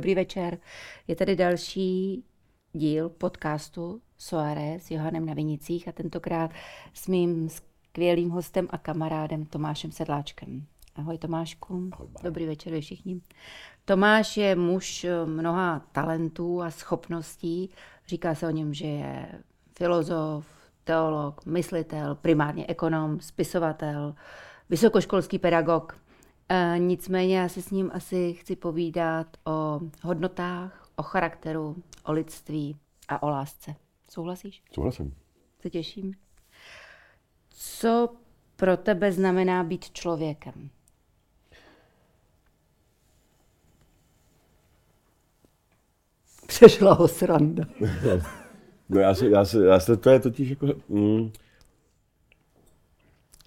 Dobrý večer. Je tady další díl podcastu Soare s Johanem na Vinicích a tentokrát s mým skvělým hostem a kamarádem Tomášem Sedláčkem. Ahoj Tomášku. Ahoj, Dobrý večer vy všichni. Tomáš je muž mnoha talentů a schopností. Říká se o něm, že je filozof, teolog, myslitel, primárně ekonom, spisovatel, vysokoškolský pedagog. E, nicméně já si s ním asi chci povídat o hodnotách, o charakteru, o lidství a o lásce. Souhlasíš? Souhlasím. Se těším. Co pro tebe znamená být člověkem? Přešla ho sranda. No já se, já se, já se to je totiž jako, mm,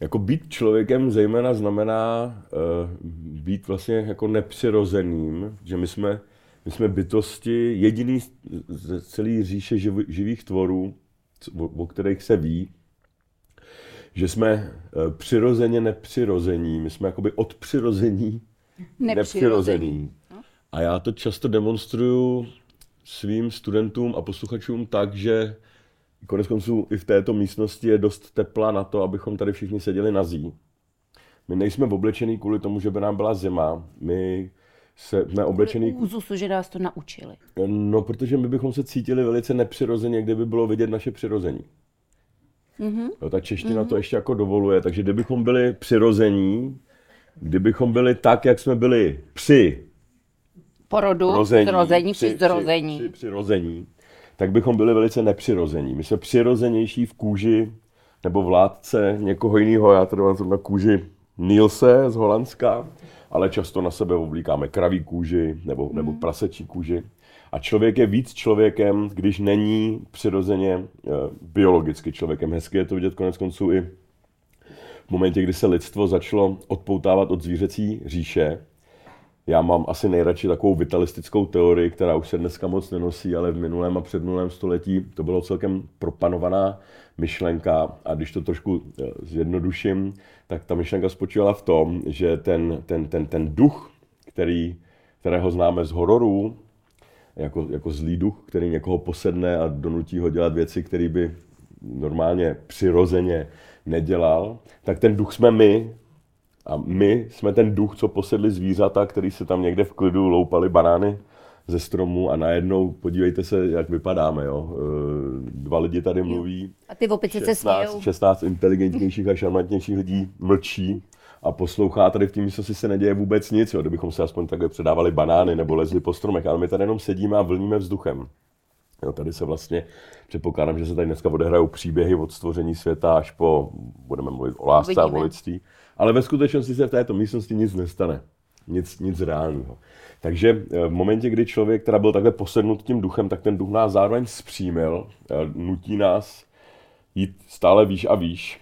jako být člověkem zejména znamená uh, být vlastně jako nepřirozeným, že my jsme, my jsme bytosti jediný ze celé říše živ, živých tvorů, o, o kterých se ví, že jsme uh, přirozeně nepřirození, my jsme jakoby od přirození nepřirození. A já to často demonstruju svým studentům a posluchačům tak, že konec konců i v této místnosti je dost tepla na to, abychom tady všichni seděli na zí. My nejsme oblečení kvůli tomu, že by nám byla zima. My se, jsme oblečený... Úzusu, že nás to naučili. No, protože my bychom se cítili velice nepřirozeně, kdyby bylo vidět naše přirození. Mm-hmm. No, ta čeština mm-hmm. to ještě jako dovoluje, takže kdybychom byli přirození, kdybychom byli tak, jak jsme byli při porodu, rození, zrození, při, při zrození. Při, při, při rození, tak bychom byli velice nepřirození. My jsme přirozenější v kůži nebo v látce někoho jiného. Já tady mám na kůži Nielse z Holandska, ale často na sebe oblíkáme kraví kůži nebo, nebo hmm. prasečí kůži. A člověk je víc člověkem, když není přirozeně e, biologicky člověkem. Hezky je to vidět konec konců i v momentě, kdy se lidstvo začalo odpoutávat od zvířecí říše, já mám asi nejradši takovou vitalistickou teorii, která už se dneska moc nenosí, ale v minulém a předminulém století to bylo celkem propanovaná myšlenka. A když to trošku eh, zjednoduším, tak ta myšlenka spočívala v tom, že ten, ten, ten, ten duch, který, kterého známe z hororů, jako, jako zlý duch, který někoho posedne a donutí ho dělat věci, které by normálně přirozeně nedělal, tak ten duch jsme my, a my jsme ten duch, co posedli zvířata, který se tam někde v klidu loupali banány ze stromu a najednou podívejte se, jak vypadáme. Jo. E, dva lidi tady mluví. A ty opice 16, se smějou. 16 inteligentnějších a šarmantnějších lidí mlčí a poslouchá. Tady v té místnosti se neděje vůbec nic, jo. kdybychom se aspoň takhle předávali banány nebo lezli po stromech, ale my tady jenom sedíme a vlníme vzduchem. Jo, tady se vlastně předpokládám, že se tady dneska odehrajou příběhy od stvoření světa až po, budeme mluvit o lásce Uvidíme. a o lidství. Ale ve skutečnosti se v této místnosti nic nestane. Nic, nic reálného. Takže eh, v momentě, kdy člověk teda byl takhle posednut tím duchem, tak ten duch nás zároveň zpřímil, eh, nutí nás jít stále výš a výš.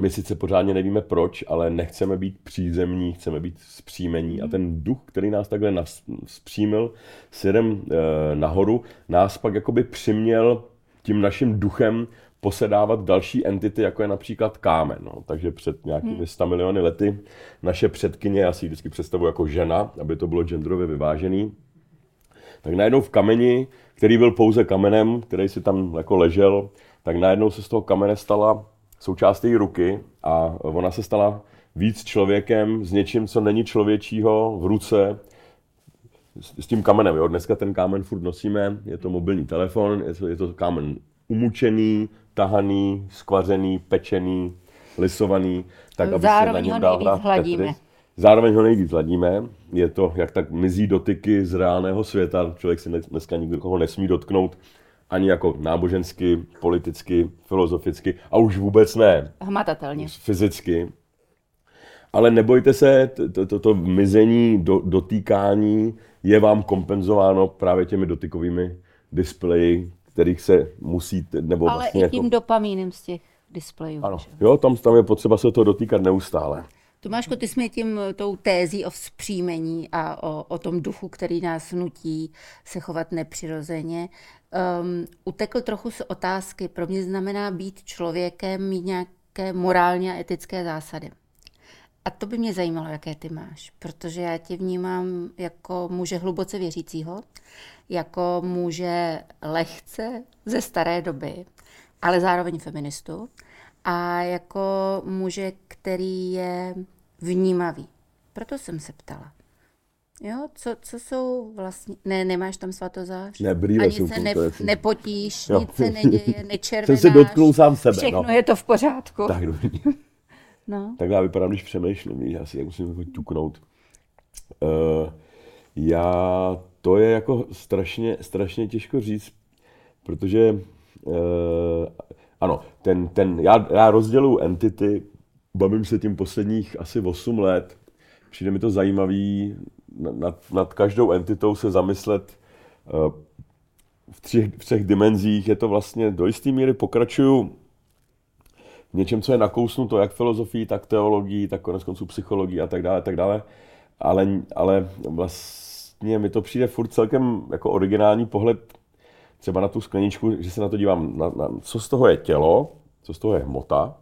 My sice pořádně nevíme proč, ale nechceme být přízemní, chceme být zpříjmení. A ten duch, který nás takhle zpřímil směrem e, nahoru, nás pak jakoby přiměl tím naším duchem posedávat další entity, jako je například kámen. No. Takže před nějakými 100 hmm. miliony lety naše předkyně, já si vždycky představuji jako žena, aby to bylo genderově vyvážený, tak najednou v kameni, který byl pouze kamenem, který si tam jako ležel, tak najednou se z toho kamene stala součást její ruky a ona se stala víc člověkem s něčím, co není člověčího v ruce, s, s tím kamenem. Jo? Dneska ten kámen furt nosíme, je to mobilní telefon, je to, je to kámen umučený, tahaný, skvařený, pečený, lisovaný, tak aby Zároveň se na něm dal hrát hladíme. Zároveň ho nejvíc hladíme. Je to, jak tak mizí dotyky z reálného světa. Člověk si dneska nikoho nesmí dotknout ani jako nábožensky, politicky, filozoficky a už vůbec ne. Hmatatelně. Fyzicky. Ale nebojte se, toto to, to mizení, do, dotýkání je vám kompenzováno právě těmi dotykovými displeji, kterých se musí, nebo Ale vlastně i tím jako... dopamínem z těch displejů. Ano, jo, tam, tam je potřeba se to dotýkat neustále. Tomáško, ty jsi mi tím tou tézí o vzpřímení a o, o tom duchu, který nás nutí se chovat nepřirozeně, um, utekl trochu z otázky. Pro mě znamená být člověkem, mít nějaké morálně a etické zásady. A to by mě zajímalo, jaké ty máš, protože já tě vnímám jako muže hluboce věřícího, jako muže lehce ze staré doby, ale zároveň feministu a jako muže, který je vnímavý. Proto jsem se ptala. Jo, co, co jsou vlastně... Ne, nemáš tam svatozář? Ne, brýle Ani jsou se ne, nepotíš, Jo. nic se neděje, nečervenáš. Jsem se dotknul sám sebe, Všechno no. je to v pořádku. Tak dobrý. No. Tak já vypadám, když přemýšlím, víš, já si tak musím jako ťuknout. Uh, já, to je jako strašně, strašně těžko říct, protože uh, ano, ten, ten, já, já rozděluji entity, bavím se tím posledních asi 8 let, přijde mi to zajímavý na- nad, nad každou entitou se zamyslet uh, v třech, v třech dimenzích. Je to vlastně do jisté míry pokračuju něčem, co je nakousnuto jak filozofií, tak teologií, tak konec konců psychologií a tak dále, tak dále. Ale, ale vlastně mi to přijde furt celkem jako originální pohled třeba na tu skleničku, že se na to dívám, na, na, co z toho je tělo, co z toho je hmota,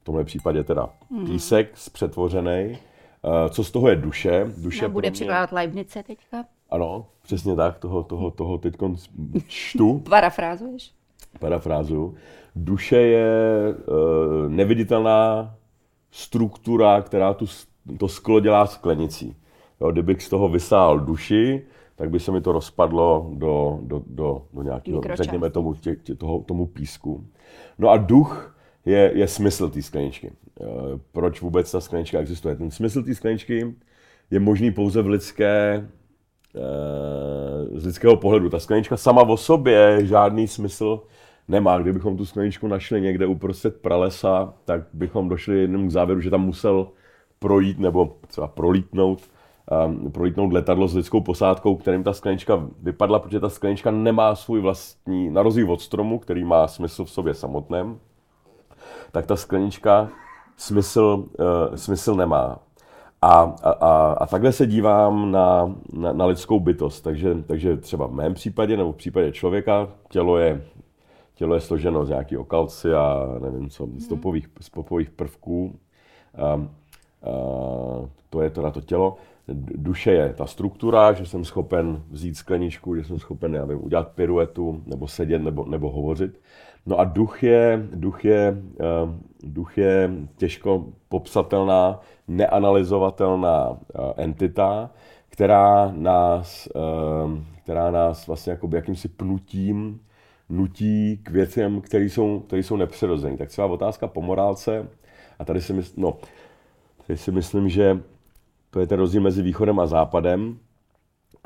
v tomhle případě teda písek zpřetvořený, eh, co z toho je duše. duše No, bude mě- překládat Leibnice teďka? Ano, přesně tak, toho, toho, toho teď čtu Parafrázuješ? Parafrázu. Duše je e, neviditelná struktura, která tu, to sklo dělá sklenicí. Jo, kdybych z toho vysál duši, tak by se mi to rozpadlo do, do, do, do nějakého, řekněme tomu, tě, tě, toho, tomu písku. No a duch je, je smysl té skleničky. E, proč vůbec ta sklenička existuje? Ten smysl té skleničky je možný pouze v lidské eh, z lidského pohledu. Ta sklenička sama o sobě žádný smysl nemá. Kdybychom tu skleničku našli někde uprostřed pralesa, tak bychom došli jenom k závěru, že tam musel projít nebo třeba prolítnout, um, prolítnout letadlo s lidskou posádkou, kterým ta sklenička vypadla, protože ta sklenička nemá svůj vlastní, na rozdíl od stromu, který má smysl v sobě samotném, tak ta sklenička smysl, uh, smysl nemá. A, a, a, a takhle se dívám na, na, na lidskou bytost. Takže, takže třeba v mém případě, nebo v případě člověka, tělo je, tělo je složeno z nějakého kalci a nevím co, z topových, z popových prvků. A, a, to je to na to tělo. Duše je ta struktura, že jsem schopen vzít skleničku, že jsem schopen, já vím, udělat piruetu, nebo sedět, nebo, nebo hovořit. No a duch je, duch je, eh, duch je těžko popsatelná, neanalyzovatelná eh, entita, která nás, eh, která nás vlastně jakoby jakýmsi pnutím nutí k věcem, které jsou, které jsou nepřirozené. Tak třeba otázka po morálce, a tady si, mysl, no, tady si myslím, že to je ten rozdíl mezi východem a západem.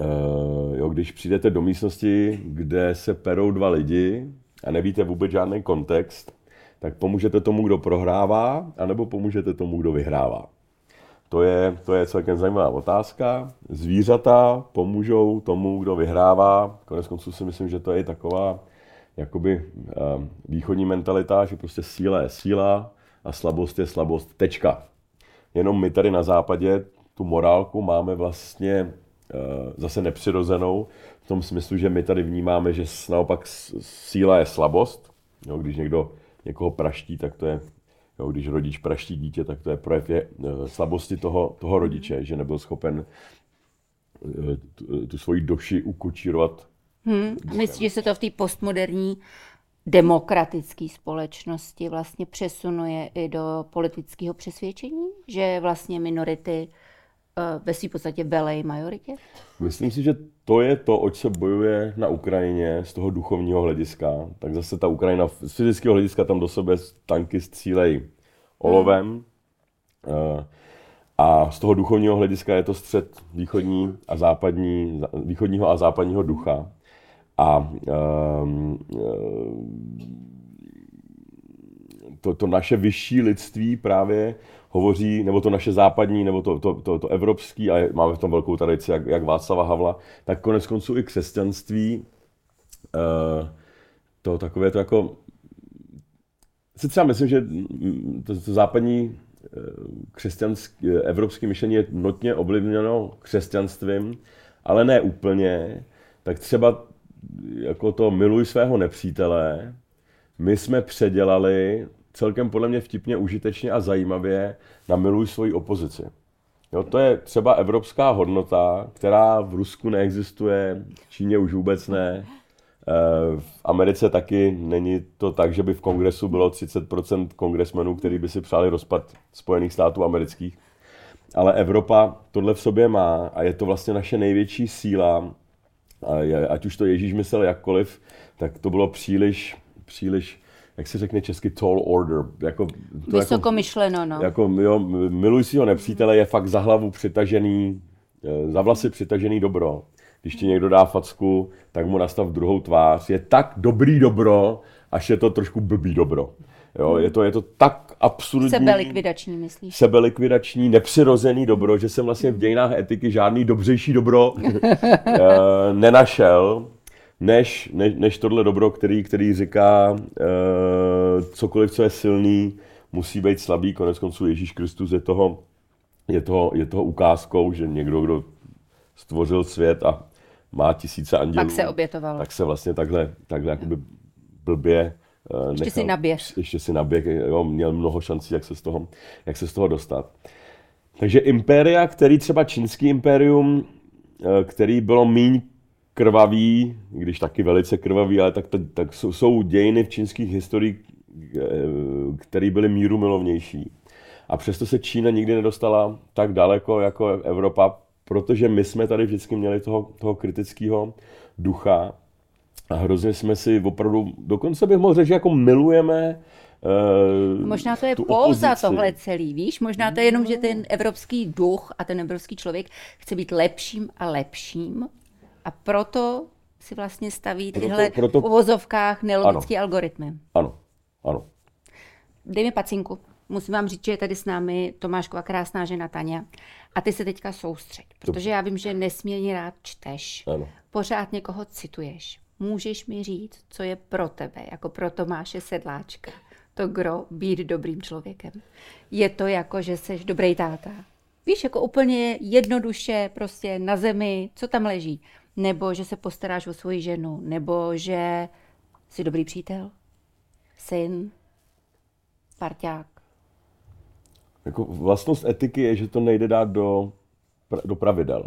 Uh, jo, když přijdete do místnosti, kde se perou dva lidi a nevíte vůbec žádný kontext, tak pomůžete tomu, kdo prohrává, anebo pomůžete tomu, kdo vyhrává. To je, to je celkem zajímavá otázka. Zvířata pomůžou tomu, kdo vyhrává. Konec konců si myslím, že to je taková jakoby uh, východní mentalita, že prostě síla je síla a slabost je slabost. Tečka. Jenom my tady na západě tu morálku máme vlastně eh, zase nepřirozenou, v tom smyslu, že my tady vnímáme, že naopak síla je slabost. Jo, když někdo někoho praští, tak to je, jo, když rodič praští dítě, tak to je projev je, eh, slabosti toho, toho rodiče, že nebyl schopen eh, tu, tu svoji doši ukočírovat Hmm. Myslíš, že se to v té postmoderní demokratické společnosti vlastně přesunuje i do politického přesvědčení? Že vlastně minority eh, ve své podstatě velej majoritě? Myslím si, že to je to, oč se bojuje na Ukrajině z toho duchovního hlediska. Tak zase ta Ukrajina z fyzického hlediska tam do sebe tanky střílej olovem. Eh, A z toho duchovního hlediska je to střed východní a západní, východního a západního ducha. A um, to, to naše vyšší lidství právě hovoří, nebo to naše západní, nebo to, to, to, to evropský, a máme v tom velkou tradici, jak, jak Václava Havla, tak konec konců i křesťanství, uh, to takové to jako, si třeba myslím, že to, to západní eh, křesťanské, evropské myšlení je notně ovlivněno křesťanstvím, ale ne úplně, tak třeba jako to miluj svého nepřítele, my jsme předělali celkem podle mě vtipně, užitečně a zajímavě na miluj svoji opozici. Jo, to je třeba evropská hodnota, která v Rusku neexistuje, v Číně už vůbec ne. Eh, v Americe taky není to tak, že by v kongresu bylo 30% kongresmenů, kteří by si přáli rozpad Spojených států amerických. Ale Evropa tohle v sobě má a je to vlastně naše největší síla. A je, ať už to Ježíš myslel jakkoliv, tak to bylo příliš, příliš jak se řekne česky, tall order. Jako, to Vysoko jako, myšleno, no. Jako, jo, miluj si ho nepřítele, je fakt za hlavu přitažený, eh, za vlasy přitažený dobro. Když ti někdo dá facku, tak mu nastav druhou tvář. Je tak dobrý dobro, až je to trošku blbý dobro. Jo, je, to, je to tak absurdní... Sebelikvidační, myslíš? Sebelikvidační, nepřirozený dobro, že jsem vlastně v dějinách etiky žádný dobřejší dobro eh, nenašel, než, než, než tohle dobro, který, který říká, uh, cokoliv, co je silný, musí být slabý. Konec konců Ježíš Kristus je toho, je toho, je toho ukázkou, že někdo, kdo stvořil svět a má tisíce andělů, tak se obětoval. Tak se vlastně takhle, takhle jakoby blbě uh, ještě si naběh. Ještě si naběh, jo, měl mnoho šancí, jak se z toho, jak se z toho dostat. Takže impéria, který třeba čínský impérium, eh, který bylo míň krvavý, když taky velice krvavý, ale tak, tak, tak jsou, jsou dějiny v čínských historiích, eh, které byly míru milovnější. A přesto se Čína nikdy nedostala tak daleko jako Evropa, protože my jsme tady vždycky měli toho, toho kritického ducha a hrozně jsme si opravdu, dokonce bych mohl říct, že jako milujeme Uh, Možná to je pouza tohle celý, víš? Možná to je jenom, že ten evropský duch a ten evropský člověk chce být lepším a lepším a proto si vlastně staví tyhle proto, proto... v uvozovkách nelogické algoritmy. Ano, ano. Dej mi pacinku. Musím vám říct, že je tady s námi Tomášková krásná žena Tania. A ty se teďka soustřed, protože já vím, že nesmírně rád čteš. Ano. Pořád někoho cituješ. Můžeš mi říct, co je pro tebe, jako pro Tomáše Sedláčka, to gro být dobrým člověkem. Je to jako, že jsi dobrý táta. Víš, jako úplně jednoduše prostě na zemi, co tam leží nebo že se postaráš o svoji ženu, nebo že jsi dobrý přítel, syn, parťák. Jako vlastnost etiky je, že to nejde dát do, do pravidel.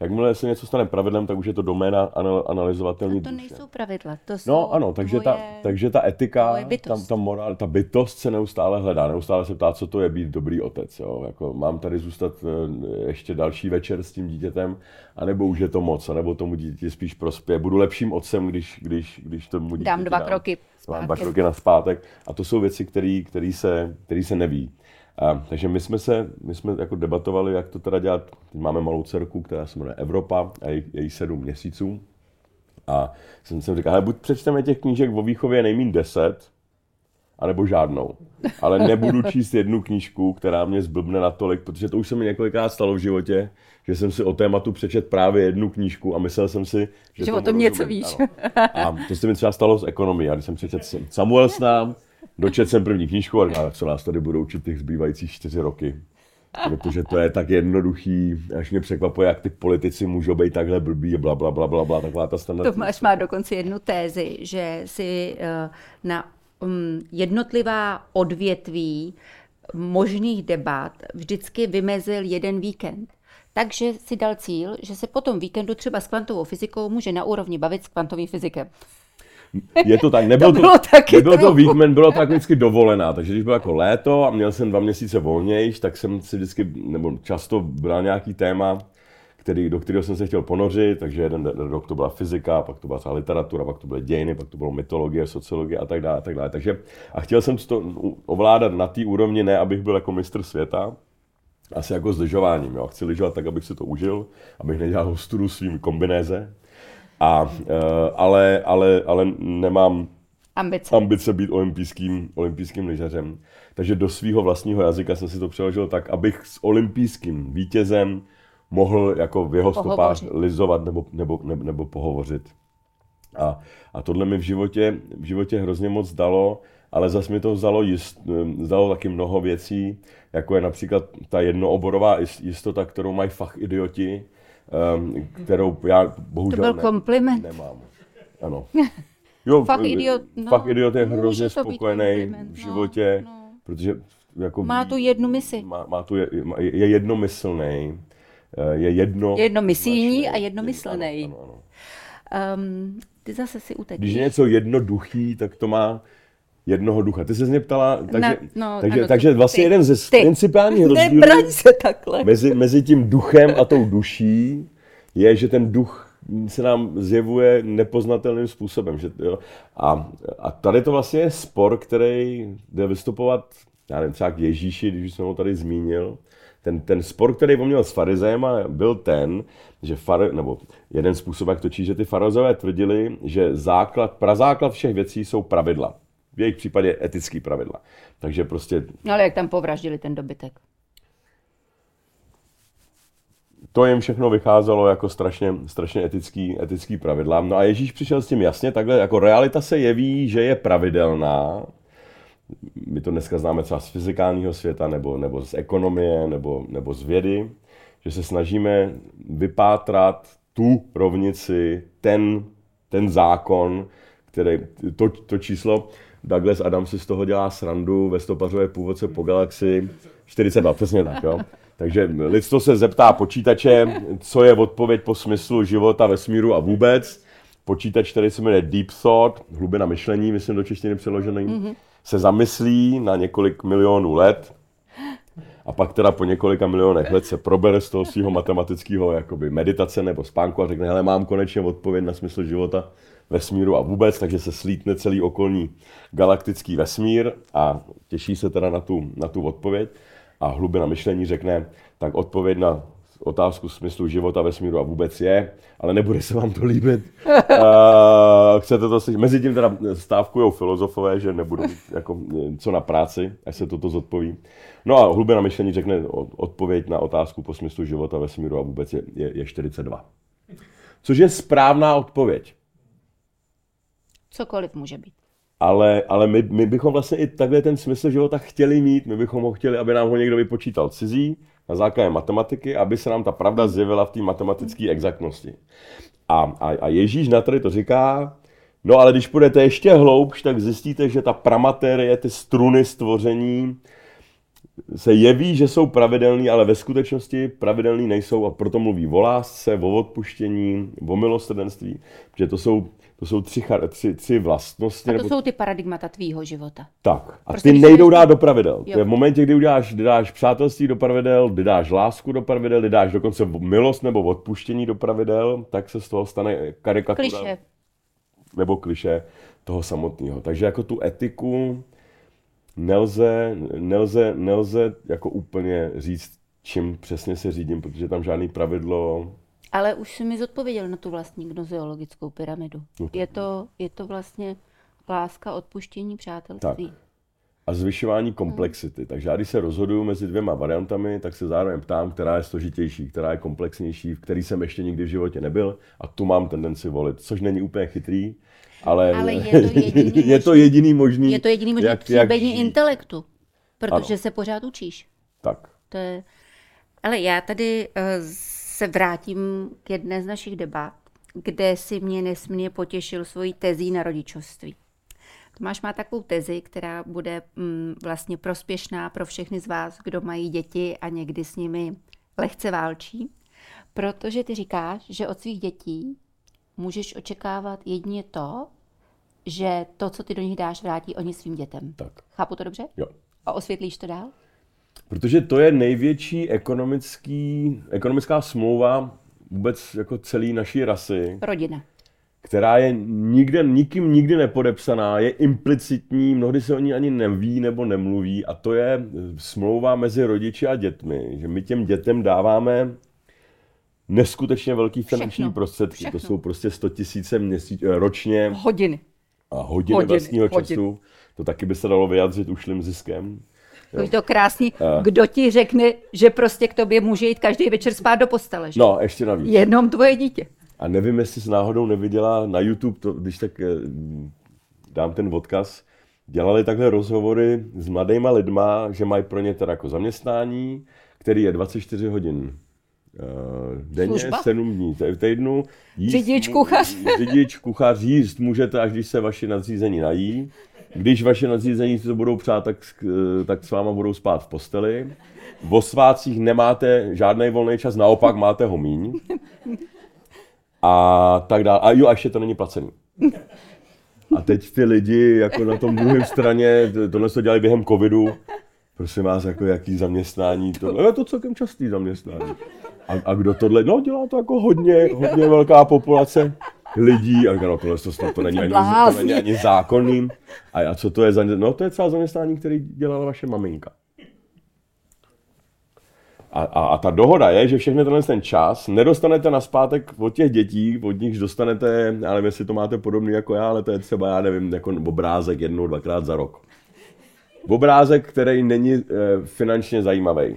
Jakmile se něco stane pravidlem, tak už je to doména analyzovatelný. A to nejsou pravidla, to no, jsou No ano, takže, tvoje, ta, takže ta etika, ta, ta, morál, ta bytost se neustále hledá, neustále se ptá, co to je být dobrý otec. Jo? Jako, mám tady zůstat eh, ještě další večer s tím dítětem, anebo už je to moc, anebo tomu dítěti spíš prospěje. Budu lepším otcem, když, když, když tomu dítěti dám dva dám, kroky Dám dva kroky na zpátek. A to jsou věci, které se, se neví. A, takže my jsme se, my jsme jako debatovali, jak to teda dělat. Teď máme malou dcerku, která se jmenuje Evropa a je, je jí sedm měsíců. A jsem si říkal, buď přečteme těch knížek o výchově nejmín deset, anebo žádnou. Ale nebudu číst jednu knížku, která mě zblbne natolik, protože to už se mi několikrát stalo v životě, že jsem si o tématu přečet právě jednu knížku a myslel jsem si, že, že o tom něco víš. A to se mi třeba stalo z ekonomie. A když jsem přečet Samuel Snám, Dočet jsem první knížku a říkal, co nás tady budou učit těch zbývajících čtyři roky. Protože to je tak jednoduchý, až mě překvapuje, jak ty politici můžou být takhle blbí, bla, bla, bla, bla, bla taková ta standardní. Tomáš má dokonce jednu tézi, že si uh, na um, jednotlivá odvětví možných debat vždycky vymezil jeden víkend. Takže si dal cíl, že se po tom víkendu třeba s kvantovou fyzikou může na úrovni bavit s kvantovým fyzikem. Je to tak, nebylo to, bylo to, taky nebylo to weekend, bylo to tak vždycky dovolená, takže když bylo jako léto a měl jsem dva měsíce volnějš, tak jsem si vždycky, nebo často bral nějaký téma, který, do kterého jsem se chtěl ponořit, takže jeden rok to byla fyzika, pak to byla třeba literatura, pak to byly dějiny, pak to bylo mytologie, sociologie a tak dále. A, tak dále. Takže, a chtěl jsem to ovládat na té úrovni, ne abych byl jako mistr světa, asi jako s lyžováním. Jo. Chci lyžovat tak, abych si to užil, abych nedělal studu svým kombinéze, a, uh, ale, ale, ale nemám ambice, ambice být olympijským, olympijským lyžařem. Takže do svého vlastního jazyka jsem si to přeložil tak, abych s olympijským vítězem mohl jako v jeho stopách lizovat nebo, nebo, nebo, nebo pohovořit. A, a tohle mi v životě, v životě hrozně moc dalo, ale zase mi to vzalo, jist, vzalo taky mnoho věcí, jako je například ta jednooborová jistota, kterou mají fach idioti, kterou já bohužel to byl ne, kompliment. nemám. Ano. Jo, Fakt idiot, no, fakt idiot je hrozně spokojený v no, životě, no. protože jako Má tu jednu misi. má, má tu je, je jednomyslný, eh, je jedno... Jednomyslný a jednomyslný. Ano, ano, ano. Um, ty zase si utekl. Když je něco jednoduchý, tak to má jednoho ducha. Ty se mě ptala, takže, Na- no, takže, ano, takže vlastně ty- jeden ze ty. principálních rozdílů se takhle. mezi, mezi tím duchem a tou duší je, že ten duch se nám zjevuje nepoznatelným způsobem. Že, jo? A, a tady to vlastně je spor, který jde vystupovat, já nevím, třeba k Ježíši, když už jsem ho tady zmínil. Ten, ten spor, který on měl s farizejem, byl ten, že far, nebo jeden způsob, jak točí, že ty farizové tvrdili, že základ, prazáklad všech věcí jsou pravidla. V jejich případě etický pravidla. Takže prostě No ale jak tam povraždili ten dobytek? to jim všechno vycházelo jako strašně, strašně etický, etický pravidla. No a Ježíš přišel s tím jasně, takhle jako realita se jeví, že je pravidelná. My to dneska známe třeba z fyzikálního světa, nebo, nebo z ekonomie, nebo, nebo z vědy, že se snažíme vypátrat tu rovnici, ten, ten zákon, který, to, to číslo, Douglas Adams si z toho dělá srandu ve stopařové původce po galaxii 42, přesně tak, jo. Takže lidstvo se zeptá počítače, co je odpověď po smyslu života, vesmíru a vůbec. Počítač, který se jmenuje Deep Thought, hlubina myšlení, myslím do češtiny přeložený, mm-hmm. se zamyslí na několik milionů let a pak teda po několika milionech let se probere z toho svého matematického jakoby meditace nebo spánku a řekne, hele, mám konečně odpověď na smysl života, vesmíru a vůbec, takže se slítne celý okolní galaktický vesmír a těší se teda na tu, na tu odpověď a hlubina myšlení řekne, tak odpověď na otázku smyslu života, vesmíru a vůbec je, ale nebude se vám to líbit. Uh, chcete to slyšet? Mezi tím teda stávkujou filozofové, že nebudou jako co na práci, až se toto zodpoví. No a hlubina myšlení řekne, odpověď na otázku po smyslu života, vesmíru a vůbec je, je, je 42. Což je správná odpověď. Cokoliv může být. Ale, ale my, my bychom vlastně i takhle ten smysl života chtěli mít, my bychom ho chtěli, aby nám ho někdo vypočítal cizí, na základě matematiky, aby se nám ta pravda zjevila v té matematické exaktnosti. A, a, a Ježíš na tady to říká, no ale když půjdete ještě hloubš, tak zjistíte, že ta pramaterie, ty struny stvoření, se jeví, že jsou pravidelný, ale ve skutečnosti pravidelný nejsou a proto mluví o lásce, o odpuštění, o milosrdenství, protože to jsou, to jsou tři, tři, tři vlastnosti. A to nebo jsou ty paradigmata tvýho života. tak. A Prostě ty nejdou dát do pravidel. To Jo. je v momentě, kdy uděláš, kdy dáš přátelství do pravidel, kdy dáš lásku do pravidel, kdy dáš dokonce milost nebo odpuštění do pravidel, tak se z toho stane karikatura Kliše. nebo kliše toho samotného. Takže jako tu etiku nelze, nelze, nelze jako úplně říct, čím přesně se řídím, protože tam žádný pravidlo Ale už jsi mi zodpověděl na tu vlastní gnozeologickou pyramidu. No tak- Je to, je to vlastně láska, odpuštění, přátelství. a zvyšování komplexity. Takže já když se rozhoduju mezi dvěma variantami, tak se zároveň ptám, která je složitější, která je komplexnější, v který jsem ještě nikdy v životě nebyl a tu mám tendenci volit, což není úplně chytrý, ale, Ale je to jediný je to možný- jediný možný. Je to jediný možný jak- jak intelektu, protože Ano. se pořád učíš. Tak. To je... Ale já tady uh, se vrátím k jedné z našich debat, kde si mě nesmírně potěšil svojí tezí na rodičovství. Tomáš má takovou tezi, která bude mm, vlastně prospěšná pro všechny z vás, kdo mají děti a někdy s nimi lehce válčí, protože ty říkáš, že od svých dětí můžeš očekávat jedině to, že to, co ty do nich dáš, vrátí oni svým dětem. Tak. Chápu to dobře? Jo. A osvětlíš to dál? Protože to je největší ekonomický, ekonomická smlouva vůbec jako celé naší rasy, Rodina. která je nikde, nikým nikdy nepodepsaná, je implicitní, mnohdy se o ní ani neví nebo nemluví a to je smlouva mezi rodiči a dětmi, že my těm dětem dáváme neskutečně velký finanční Všechno. prostředky. Všechno. To jsou prostě 100 tisíce eh, ročně Hodiny. a hodiny, Hodiny, vlastního hodiny. času. To taky by se dalo vyjádřit ušlým ziskem. To je to krásný. A- Kdo ti řekne, že prostě k tobě může jít každý večer spát do postele, že? No, ještě navíc. Jenom tvoje dítě. A nevím, jestli jsi náhodou neviděla na YouTube, to, když tak eh, dám ten odkaz, dělali takhle rozhovory s mladýma lidma, že mají pro ně teda jako zaměstnání, který je 24 hodin Uh, denně Služba? sedm dní v týdnu. Jíst Řidič, kuchař. Řidič, kuchař, jíst můžete, až když se vaši nadřízení nají. Když vaše nadřízení si to budou přát, tak, eh, tak s váma budou spát v posteli. O svácích nemáte žádný volný čas, naopak máte ho míň. A tak dále. A jo, a ještě to není placený. A teď ty lidi jako na tom druhém straně, to- tohle to dělali během covidu, prosím vás, jako jaký zaměstnání, to je to celkem častý zaměstnání. A, a kdo tohle, no dělá to jako hodně, hodně velká populace lidí, a říká, no tohle to snad to není ani, to není ani zákonným. A, a co to je za, no to je třeba zaměstnání, který dělala vaše maminka. A, a, a ta dohoda je, že všechny tenhle ten čas nedostanete na zpátek od těch dětí, od nichž dostanete, já nevím, jestli to máte podobný jako já, ale to je třeba, já nevím, jako obrázek jednou, dvakrát za rok. Obrázek, který není e, finančně zajímavý.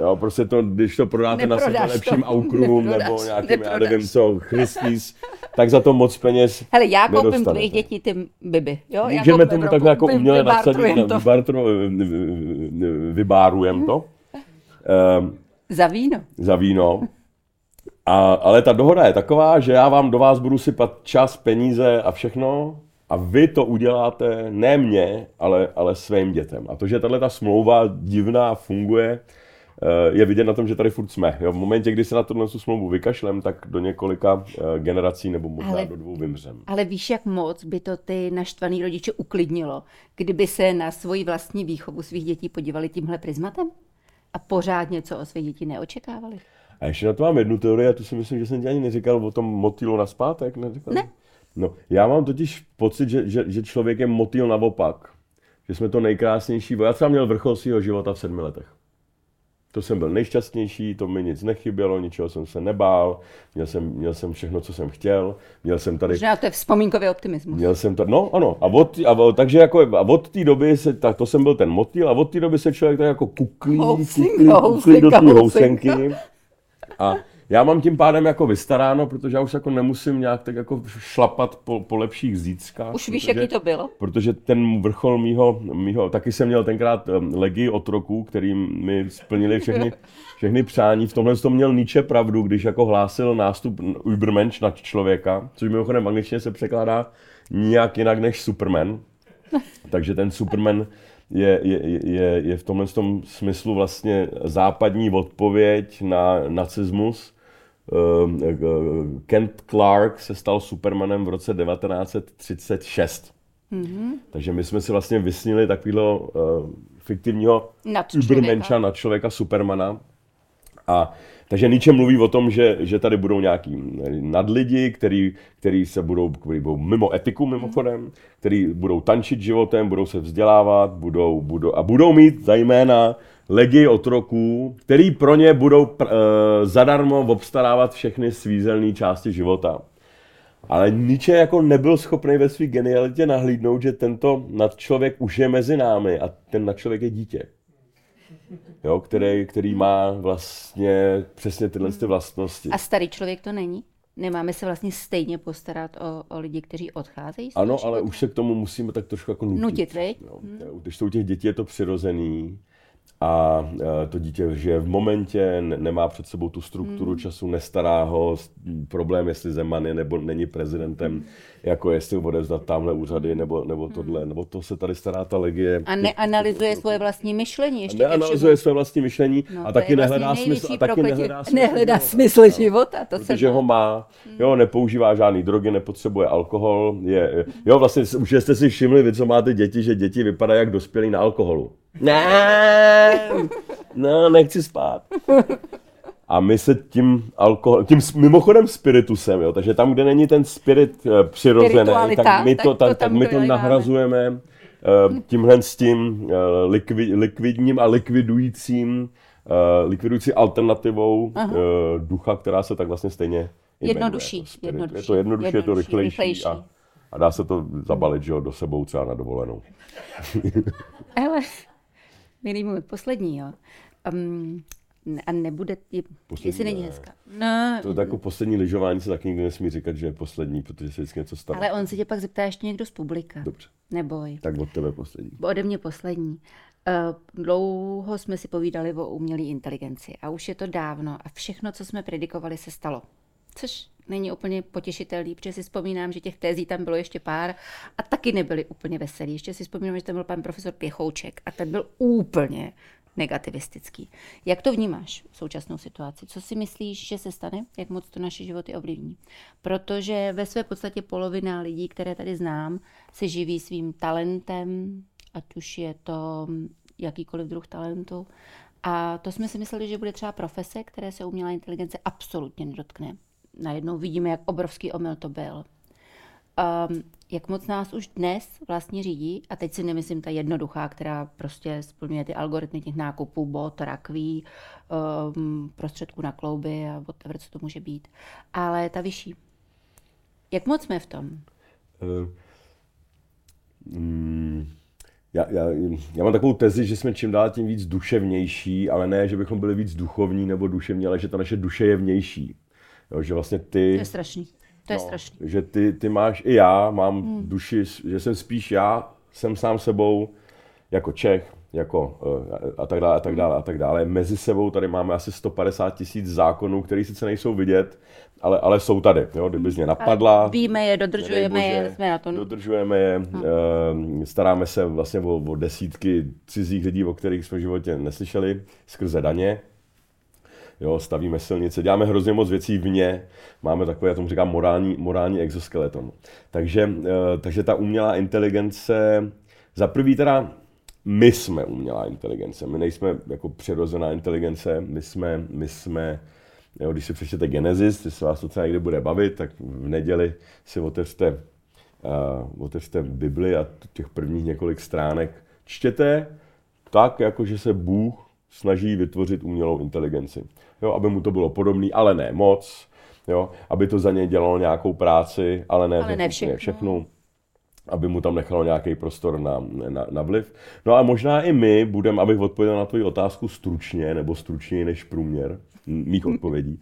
Jo, prostě to, když to prodáte na sebe lepším to. nebo Neprodáš, nějakým, já neprodáš. nevím co, Christie's, tak za to moc peněz Hele, já koupím tvých dětí ty biby, jo? Já Můžeme koupím tomu takhle jako uměle vybartrujem nadsadit, to. vybartru, vybárujem to. Ehm, Za víno. za víno. A, ale ta dohoda je taková, že já vám do vás budu sypat čas, peníze a všechno a vy to uděláte ne mě, ale, ale svým dětem. A to, že tahle ta smlouva divná funguje, je vidět na tom, že tady furt jsme. Jo, v momentě, kdy se na tuhle tu smlouvu vykašlem, tak do několika eh, generací nebo možná Ale- do dvou vymřem. Ale víš, jak moc by to ty naštvaný rodiče uklidnilo, kdyby se na svoji vlastní výchovu svých dětí podívali tímhle prismatem? A pořád něco o svých děti neočekávali? A ještě na to mám jednu teorii, a tu si myslím, že jsem ti ani neříkal o tom motýlu na zpátek. Neříkal? Ne. No, já mám totiž pocit, že, že, že člověk je motýl naopak. Že jsme to nejkrásnější. Já třeba měl vrchol svého života v sedmi letech. To jsem byl nejšťastnější, to mi nic nechybělo, ničeho jsem se nebál, měl jsem, měl jsem všechno, co jsem chtěl, měl jsem tady Možná to je vzpomínkový optimismus. Měl jsem to, no ano, a od, a takže jako, a od té doby se, tak to jsem byl ten motýl, a od té doby se člověk tak jako kuklí, Housing, kuklí, kuklí do té housing, housenky. A já mám tím pádem jako vystaráno, protože já už jako nemusím nějak tak jako šlapat po, po lepších zítřkách. Už víš, protože, jaký to bylo? Protože ten vrchol mýho, mýho taky jsem měl tenkrát legii otroků, který mi splnili všechny, všechny přání. V tomhle tom měl Nietzsche pravdu, když jako hlásil nástup Übermensch na člověka, což mimochodem v angličtině se překládá nijak jinak než Superman. Takže ten Superman je, je, je, je v tomhle tom smyslu vlastně západní odpověď na nacismus. Ehm, eh, Kent Clark se stal Supermanem v roce 1936. Mm-hmm. Takže my jsme si vlastně vysnili takového uh, fiktivního Nad člověka. Übermenša na člověka Supermana. A takže Nietzsche mluví o tom, že, že tady budou nějaký nadlidi, který, který se budou, který budou mimo etiku mimochodem, který budou tančit životem, budou se vzdělávat, budou, budou, a budou mít zejména legy otroků, který pro ně budou pr, uh, zadarmo obstarávat všechny svízelné části života. Ale Nietzsche jako nebyl schopný ve své genialitě nahlídnout, že tento nadčlověk už je mezi námi a ten nadčlověk je dítě. Jo, který, který má vlastně přesně tyhle ty vlastnosti. A starý člověk to není? Nemáme se vlastně stejně postarat o, o lidi, kteří odcházejí? Ano, ale už se k tomu musíme tak trošku jako nutit. Nutit, viď? Jo. Když to u těch dětí je to přirozený a e, to dítě žije v momentě, ne- nemá před sebou tu strukturu Hmm. času, nestará ho, problém, jestli Zeman je nebo není prezidentem, jako jestli odevzdat tamhle úřady nebo, nebo tohle, nebo to se tady stará ta legie. Hmm. A neanalyzuje svoje vlastní myšlení ještě Neanalyzuje všemu. své vlastní myšlení No, a to taky je vlastně nehledá smysl. A taky nehledá smysl. Nehledá života. smysl života, to se Protože ho má, jo, nepoužívá žádný drogy, nepotřebuje alkohol, je, jo, vlastně už jste si všimli, vy, co máte děti, že děti vypadají jak dospělí na alkoholu. Ne, no, nechci spát. A my se tím alkohol, tím mimochodem spiritusem, jo, takže tam, kde není ten spirit eh, přirozený, tak my tak to, to tak, tak tam my to nahrazujeme eh, tímhle s tím eh, likvi, likvidním a likvidujícím, eh, likvidující alternativou eh, ducha, která se tak vlastně stejně jmenuje Jednodušší, jako spirit. Je jednodušší, to jednodušší, je to jednodušší, rychlejší, rychlejší. A, a dá se to zabalit, že jo, do sebou třeba na dovolenou. Ale, milý můj, poslední, jo. Um, a nebude, je, Poslední jestli není ne. hezká. No, To jako poslední lyžování se taky nikdo nesmí říkat, že je poslední, protože se vždycky něco stane. ale on se tě pak zeptá ještě někdo z publika. Dobře, Neboj. tak od tebe poslední. Ode mě poslední. Dlouho jsme si povídali o umělé inteligenci a už je to dávno a všechno, co jsme predikovali, se stalo. Což není úplně potěšitelný, protože si vzpomínám, že těch tézí tam bylo ještě pár a taky nebyly úplně veselý. Ještě si vzpomínám, že tam byl pan profesor Pěchouček a ten byl úplně negativistický. Jak to vnímáš v současnou situaci? Co si myslíš, že se stane? Jak moc to naše životy ovlivní? Protože ve své podstatě polovina lidí, které tady znám, se živí svým talentem, ať už je to jakýkoliv druh talentu. A to jsme si mysleli, že bude třeba profese, které se umělá inteligence absolutně nedotkne. Najednou vidíme, jak obrovský omyl to byl um, jak moc nás už dnes vlastně řídí, a teď si nemyslím ta jednoduchá, která prostě splňuje ty algoritmy těch nákupů, bot, rakví, um, prostředků na klouby a whatever, co to může být, ale ta vyšší. Jak moc jsme v tom? Uh, mm, já, já, já mám takovou tezi, že jsme čím dál tím víc duševnější, ale ne, že bychom byli víc duchovní nebo duševní, ale že ta naše duše je vnější. Jo, že vlastně ty... To je strašný. To je no, strašný. Že ty, ty máš, i já mám hmm. duši, že jsem spíš já, jsem sám sebou jako Čech, jako uh, a tak dále, a tak dále, a tak dále. Mezi sebou tady máme asi 150 tisíc zákonů, které sice nejsou vidět, ale, ale jsou tady, jo, kdyby z ně napadla. A víme je, dodržujeme bože, je, jsme na to. Dodržujeme je, hmm. staráme se vlastně o, o desítky cizích lidí, o kterých jsme v životě neslyšeli, skrze daně jo, stavíme silnice, děláme hrozně moc věcí vně, máme takové, já tomu říkám, morální, morální exoskeleton. Takže, eh, takže ta umělá inteligence, za prvý teda my jsme umělá inteligence, my nejsme jako přirozená inteligence, my jsme, my jsme jo, když si přečtete Genesis, jestli se vás to třeba někde bude bavit, tak v neděli si otevřte, uh, otevřte Bibli a těch prvních několik stránek. Čtěte tak, jako že se Bůh snaží vytvořit umělou inteligenci jo, aby mu to bylo podobné, ale ne moc, jo, aby to za něj dělalo nějakou práci, ale ne, ale ne všechno. všechno aby mu tam nechalo nějaký prostor na, na, na vliv. No a možná i my budeme, abych odpověděl na tvoji otázku stručně, nebo stručněji než průměr mých odpovědí.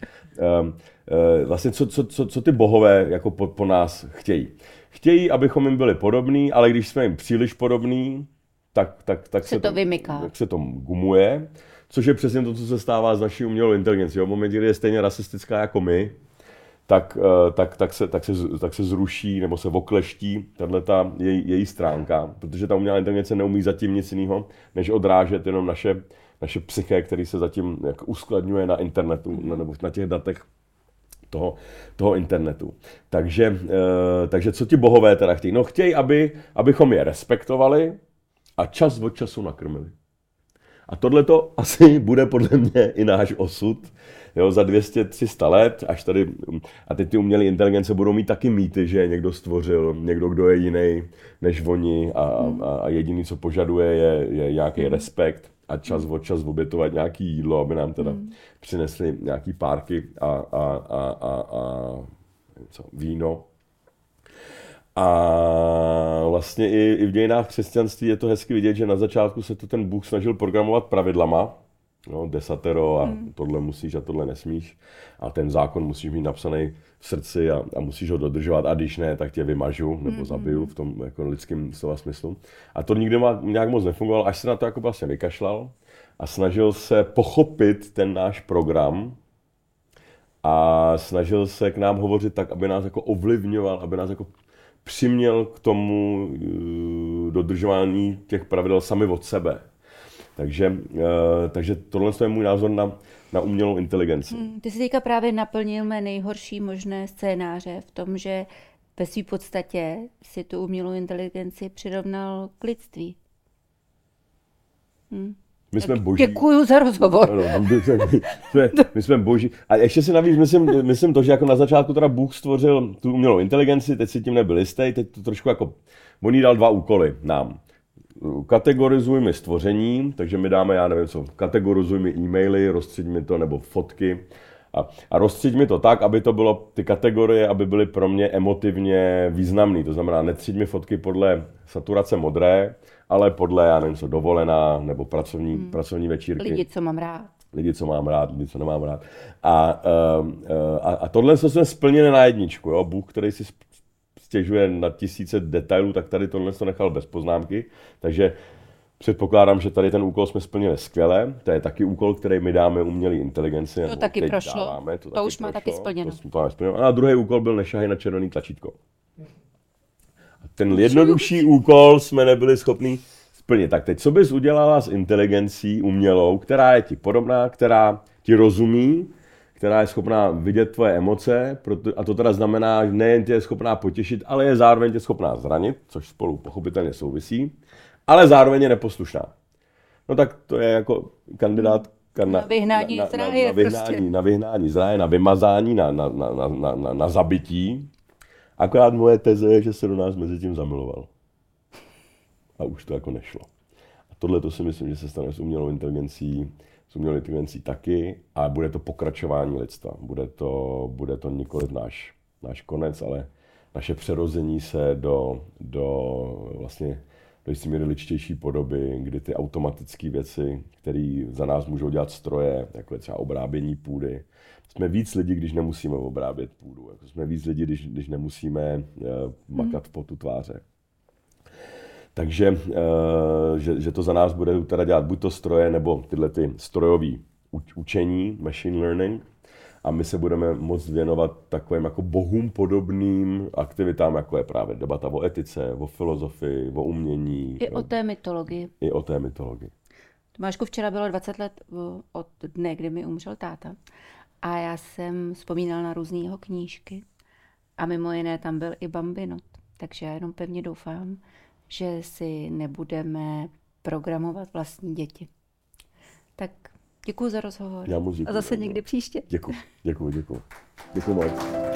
Um, uh, vlastně co, co, co, co ty bohové jako po, po nás chtějí? Chtějí, abychom jim byli podobní, ale když jsme jim příliš podobní, tak, tak, tak se, se to, to vymyká. Tak se to gumuje. Což je přesně to, co se stává s naší umělou inteligencí. V momentě, kdy je stejně rasistická jako my, tak, eh, tak, tak, se, tak, se, tak se zruší nebo se okleští tato její, její stránka, protože ta umělá inteligence neumí zatím nic jiného, než odrážet jenom naše, naše psyché, který se zatím jak uskladňuje na internetu nebo na těch datech toho, toho internetu. Takže, e, takže co ti bohové teda chtějí? No chtějí, aby, abychom je respektovali a čas od času nakrmili. A tohle to asi bude podle mě i náš osud. Jo, za 200-300 let, až tady, a teď ty umělé inteligence budou mít taky mýty, že někdo stvořil, někdo, kdo je jiný než oni a, hmm. a, a jediný, co požaduje, je, je nějaký hmm. respekt a čas od čas obětovat nějaký jídlo, aby nám teda hmm. přinesli nějaký párky a, a, a, a, a co, víno. A vlastně i, i v dějinách křesťanství je to hezky vidět, že na začátku se to ten Bůh snažil programovat pravidlama, no, desatero a hmm. tohle musíš a tohle nesmíš. A ten zákon musíš mít napsaný v srdci a, a musíš ho dodržovat a když ne, tak tě vymažu nebo hmm. zabiju v tom jako lidském slova smyslu. A to nikdy má, nějak moc nefungovalo, až se na to jako vlastně vykašlal a snažil se pochopit ten náš program a snažil se k nám hovořit tak, aby nás jako ovlivňoval, aby nás jako přiměl k tomu uh, dodržování těch pravidel sami od sebe. Takže, uh, takže tohle je můj názor na, na umělou inteligenci. Hmm, ty jsi teďka právě naplnil mé nejhorší možné scénáře v tom, že ve své podstatě si tu umělou inteligenci přirovnal k lidství. Hmm. My jsme boží. Děkuju za rozhovor. Ano, my, jsme, my jsme boží. A ještě si navíc myslím, myslím to, že jako na začátku teda Bůh stvořil tu umělou inteligenci, teď si tím nebyl jistý, teď to trošku jako, on jí dal dva úkoly nám. Kategorizuj mi stvoření, takže mi dáme, já nevím co, kategorizuj mi e-maily, rozstřiď mi to, nebo fotky. A, a rozstřiď mi to tak, aby to bylo, ty kategorie, aby byly pro mě emotivně významné. To znamená, netřiď mi fotky podle saturace modré, ale podle, já nevím co, dovolená nebo pracovní, hmm. pracovní večírky. Lidi, co mám rád. Lidi, co mám rád, lidi, co nemám rád. A, uh, uh, a tohle jsme splněni na jedničku. Jo? Bůh, který si stěžuje na tisíce detailů, tak tady tohle to nechal bez poznámky. Takže Předpokládám, že tady ten úkol jsme splnili skvěle. To je taky úkol, který my dáme umělé inteligenci. To taky prošlo. Dáváme, to, to taky už má taky splněno. To splněno. A druhý úkol byl nešahy na červený tlačítko. Ten jednodušší úkol jsme nebyli schopni splnit. Tak teď, co bys udělala s inteligencí umělou, která je ti podobná, která ti rozumí, která je schopná vidět tvoje emoce, a to teda znamená, že nejen tě je schopná potěšit, ale je zároveň tě schopná zranit, což spolu pochopitelně souvisí, ale zároveň je neposlušná. No tak to je jako kandidát na, na vyhnání na. Na, na, vyhnání, prostě. na vyhnání z ráje, na vymazání, na, na, na, na, na, na zabití. Akorát moje teze je, že se do nás mezi tím zamiloval. A už to jako nešlo. A tohle to si myslím, že se stane s umělou inteligencí s umělou inteligencí taky a bude to pokračování lidstva. Bude to, bude to nikoliv náš, náš konec, ale naše přerození se do, do vlastně do jistý míry ličtější podoby, kdy ty automatické věci, které za nás můžou dělat stroje, jako je třeba obrábění půdy, jsme víc lidi, když nemusíme obrábět půdu. Jako jsme víc lidi, když, když nemusíme uh, makat v potu tváře. Takže uh, že, že to za nás bude teda dělat buď to stroje, nebo tyhle ty strojové učení, machine learning, a my se budeme moct věnovat takovým jako bohům podobným aktivitám, jako je právě debata o etice, o filozofii, o umění. I o té mytologii. I o té mytologii. Tomášku, včera bylo 20 let od dne, kdy mi umřel táta. A já jsem vzpomínal na různé jeho knížky. A mimo jiné tam byl i Bambinot. Takže já jenom pevně doufám, že si nebudeme programovat vlastní děti. Tak děkuji za rozhovor. Já moc děkuji. A zase někdy příště. Děkuji, děkuji, děkuji. Děkuji moc.